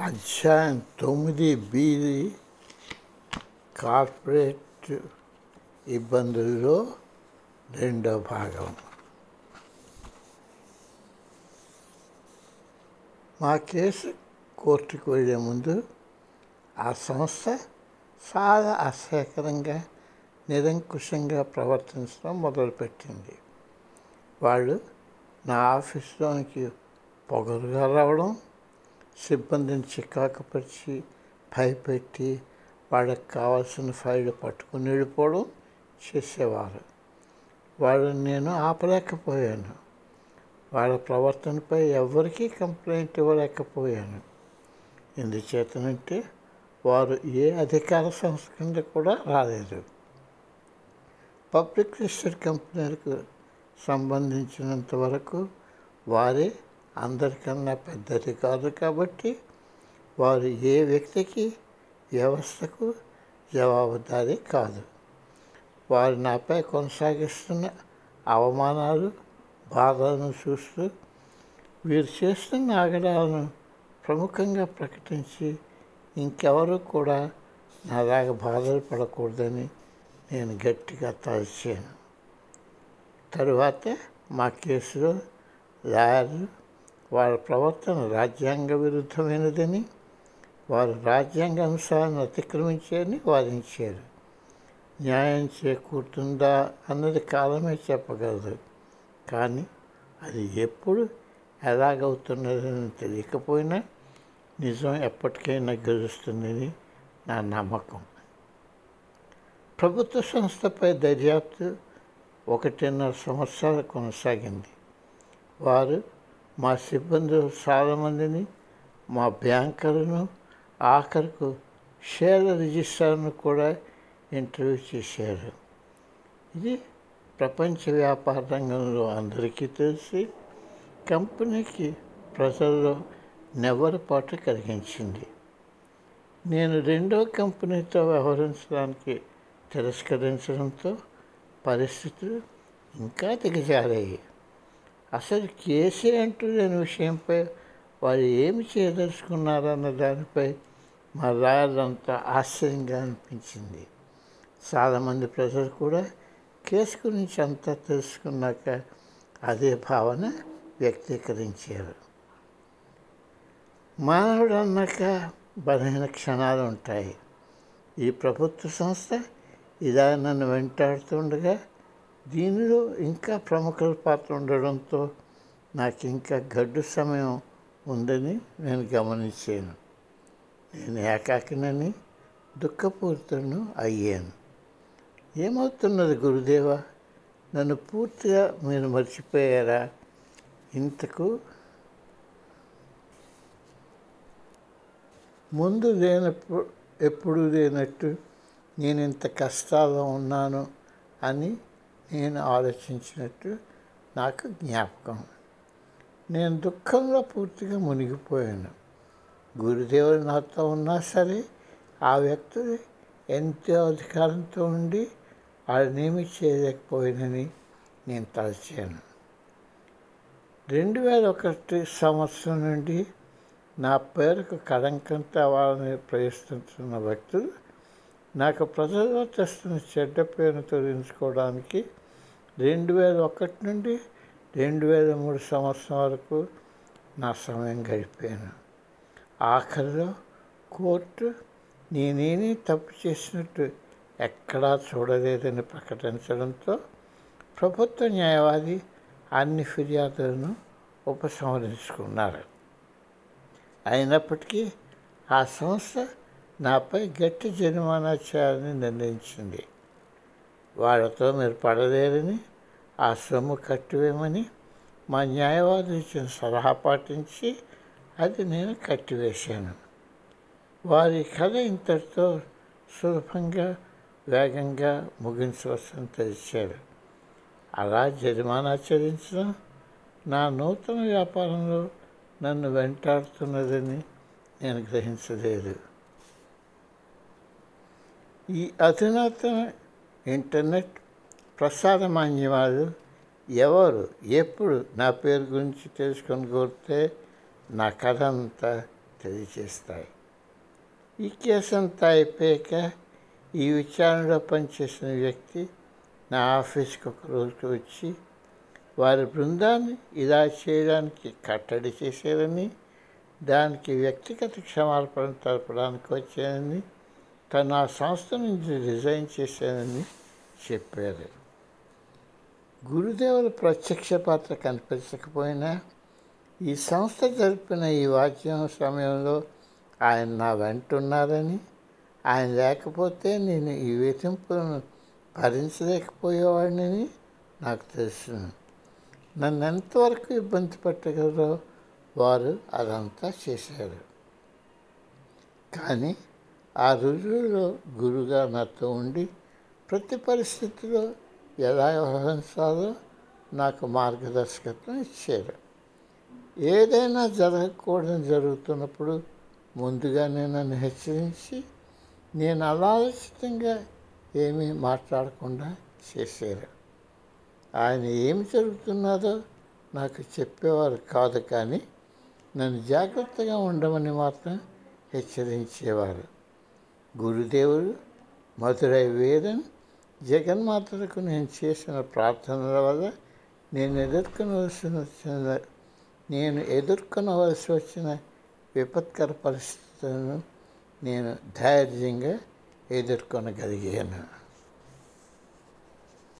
అధ్యాయం తొమ్మిది బీది కార్పొరేట్ ఇబ్బందుల్లో రెండో భాగం. మా కేసు కోర్టుకు వెళ్ళే ముందు ఆ సంస్థ చాలా అసహకరంగా నిరంకుశంగా ప్రవర్తించడం మొదలుపెట్టింది. వాళ్ళు నా ఆఫీస్లోనికి పొగరుగా రావడం సిబ్బందిని చికాకుపరిచి భయపెట్టి వాళ్ళకి కావాల్సిన ఫైళ్ళు పట్టుకుని వెళ్ళిపోవడం చేసేవారు. వాళ్ళని నేను ఆపలేకపోయాను. వాళ్ళ ప్రవర్తనపై ఎవరికీ కంప్లైంట్ ఇవ్వలేకపోయాను. ఎందుచేతనంటే వారు ఏ అధికార సంస్థ కింద కూడా రాలేదు. పబ్లిక్ లిస్టెడ్ కంపెనీలకు సంబంధించినంత వరకు వారే అందరికన్నా పెద్దది కాదు కాబట్టి వారు ఏ వ్యక్తికి వ్యవస్థకు జవాబుదారీ కాదు. వారు నాపై కొనసాగిస్తున్న అవమానాలు బాధలను చూస్తూ వీరు చేస్తున్న ఆగడాలను ప్రముఖంగా ప్రకటించి ఇంకెవరు కూడా నాలాగా బాధలు పడకూడదని నేను గట్టిగా తలచాను. తరువాత మా కేసులో లాయర్లు వాళ్ళ ప్రవర్తన రాజ్యాంగ విరుద్ధమైనదని వారు రాజ్యాంగ అంశాలను అతిక్రమించారని వాదించారు. న్యాయం చేకూరుతుందా అన్నది కాలమే చెప్పగలదు. కానీ అది ఎప్పుడు ఎలాగవుతున్నదని తెలియకపోయినా నిజం ఎప్పటికైనా గెలుస్తుందని నా నమ్మకం. ప్రభుత్వ సంస్థపై దర్యాప్తు ఒకటిన్నర సంవత్సరాలు కొనసాగింది. వారు మా సిబ్బంది చాలామందిని మా బ్యాంకర్ను ఆఖరుకు షేర్ రిజిస్ట్రార్ను కూడా ఇంటర్వ్యూ చేశారు. ఇది ప్రపంచ వ్యాపార రంగంలో అందరికీ తెలిసి కంపెనీకి ప్రజల్లో నెవరపాటు కలిగించింది. నేను రెండో కంపెనీతో వ్యవహరించడానికి తిరస్కరించడంతో పరిస్థితులు ఇంకా దిగజారాయి. అసలు కేసే అంటూ లేని విషయంపై వారు ఏమి చేయదలుచుకున్నారన్న దానిపై మా లాయర్లంతా ఆశ్చర్యంగా అనిపించింది. చాలామంది ప్రజలు కూడా కేసు గురించి అంతా తెలుసుకున్నాక అదే భావన వ్యక్తీకరించారు. మానవుడు అన్నాక బలహీన క్షణాలు ఉంటాయి. ఈ ప్రభుత్వ సంస్థ ఇలా నన్ను వెంటాడుతుండగా దీనిలో ఇంకా ప్రముఖుల పాత్ర ఉండడంతో నాకు ఇంకా గడ్డు సమయం ఉందని నేను గమనించాను. నేను ఏకాకినని దుఃఖపూరితను అయ్యాను. ఏమవుతున్నది గురుదేవ? నన్ను పూర్తిగా మీరు మర్చిపోయారా? ఇంతకు ముందు లేనప్పుడు ఎప్పుడు లేనట్టు నేను ఇంత కష్టాల్లో ఉన్నాను అని నేను ఆలోచించినట్టు నాకు జ్ఞాపకం. నేను దుఃఖంలో పూర్తిగా మునిగిపోయాను. గురుదేవుడు నాతో ఉన్నా సరే ఆ వ్యక్తి ఎంతో అధికారంతో ఉండి వాళ్ళనేమి చేయలేకపోయినని నేను తలచాను. రెండు వేల ఒకటి సంవత్సరం నుండి నా పేరుకు కళంకం తేవాలని ప్రయత్నిస్తున్న వ్యక్తులు నాకు ప్రజల్లో తెస్తున్న చెడ్డ పేరును తొలగించుకోవడానికి రెండు వేల ఒకటి నుండి రెండు వేల మూడు సంవత్సరం వరకు నా సమయం గడిపాను. ఆఖరిలో కోర్టు నేనేమీ తప్పు చేసినట్టు ఎక్కడా చూడలేదని ప్రకటించడంతో ప్రభుత్వ న్యాయవాది అన్ని ఫిర్యాదులను ఉపసంహరించుకున్నారు. అయినప్పటికీ ఆ సంస్థ నాపై గట్టి జరిమానా చేయాలని నిర్ణయించింది. వాళ్ళతో మీరు పడలేరని ఆ సొమ్ము కట్టివేయమని మా న్యాయవాది ఇచ్చిన సలహా పాటించి అది నేను కట్టివేశాను. వారి కథ ఇంతటితో సులభంగా వేగంగా ముగించవచ్చని తెలిసారు అలా జరిమానా చెల్లించడం నా నూతన వ్యాపారంలో నన్ను వెంటాడుతున్నదని నేను గ్రహించలేదు. ఈ అధునాతన ఇంటర్నెట్ ప్రసార మాధ్యమాలు ఎవరు ఎప్పుడు నా పేరు గురించి తెలుసుకొని కోరితే నా కథ అంతా తెలియజేస్తాయి ఈ కేసు అంతా అయిపోయాక ఈ విచారణలో పనిచేసిన వ్యక్తి నా ఆఫీస్కి ఒక రోజుకి వచ్చి వారి బృందాన్ని ఇలా చేయడానికి కట్టడి చేశారని దానికి వ్యక్తిగత క్షమాపణ తెలపడానికి వచ్చానని తను ఆ సంస్థ నుంచి రిజైన్ చేశానని చెప్పారు గురుదేవుల ప్రత్యక్ష పాత్ర కనిపించకపోయినా ఈ సంస్థ జరిపిన ఈ వాద్యం సమయంలో ఆయన నా వెంట ఉన్నారని ఆయన లేకపోతే నేను ఈ వేధింపులను భరించలేకపోయేవాడిని నాకు తెలుసు నన్ను ఎంతవరకు ఇబ్బంది పెట్టగలరో వారు అదంతా చేశారు కానీ ఆ రోజుల్లో గురుగా నాతో ఉండి ప్రతి పరిస్థితిలో ఎలా వ్యవహరించాలో నాకు మార్గదర్శకత్వం ఇచ్చారు. ఏదైనా జరగకూడదని జరుగుతున్నప్పుడు ముందుగానే నన్ను హెచ్చరించి నేను అనాలోచితంగా ఏమీ మాట్లాడకుండా చేశారు. ఆయన ఏమి జరుగుతున్నదో నాకు చెప్పేవారు కాదు కానీ నన్ను జాగ్రత్తగా ఉండమని మాత్రం హెచ్చరించేవారు. గురుదేవుడు మధురై వేదన్ జగన్మాతకు నేను చేసిన ప్రార్థనల వల్ల నేను ఎదుర్కొనవలసిన వచ్చిన నేను ఎదుర్కొనవలసి వచ్చిన విపత్కర పరిస్థితులను నేను ధైర్యంగా ఎదుర్కొనగలిగాను.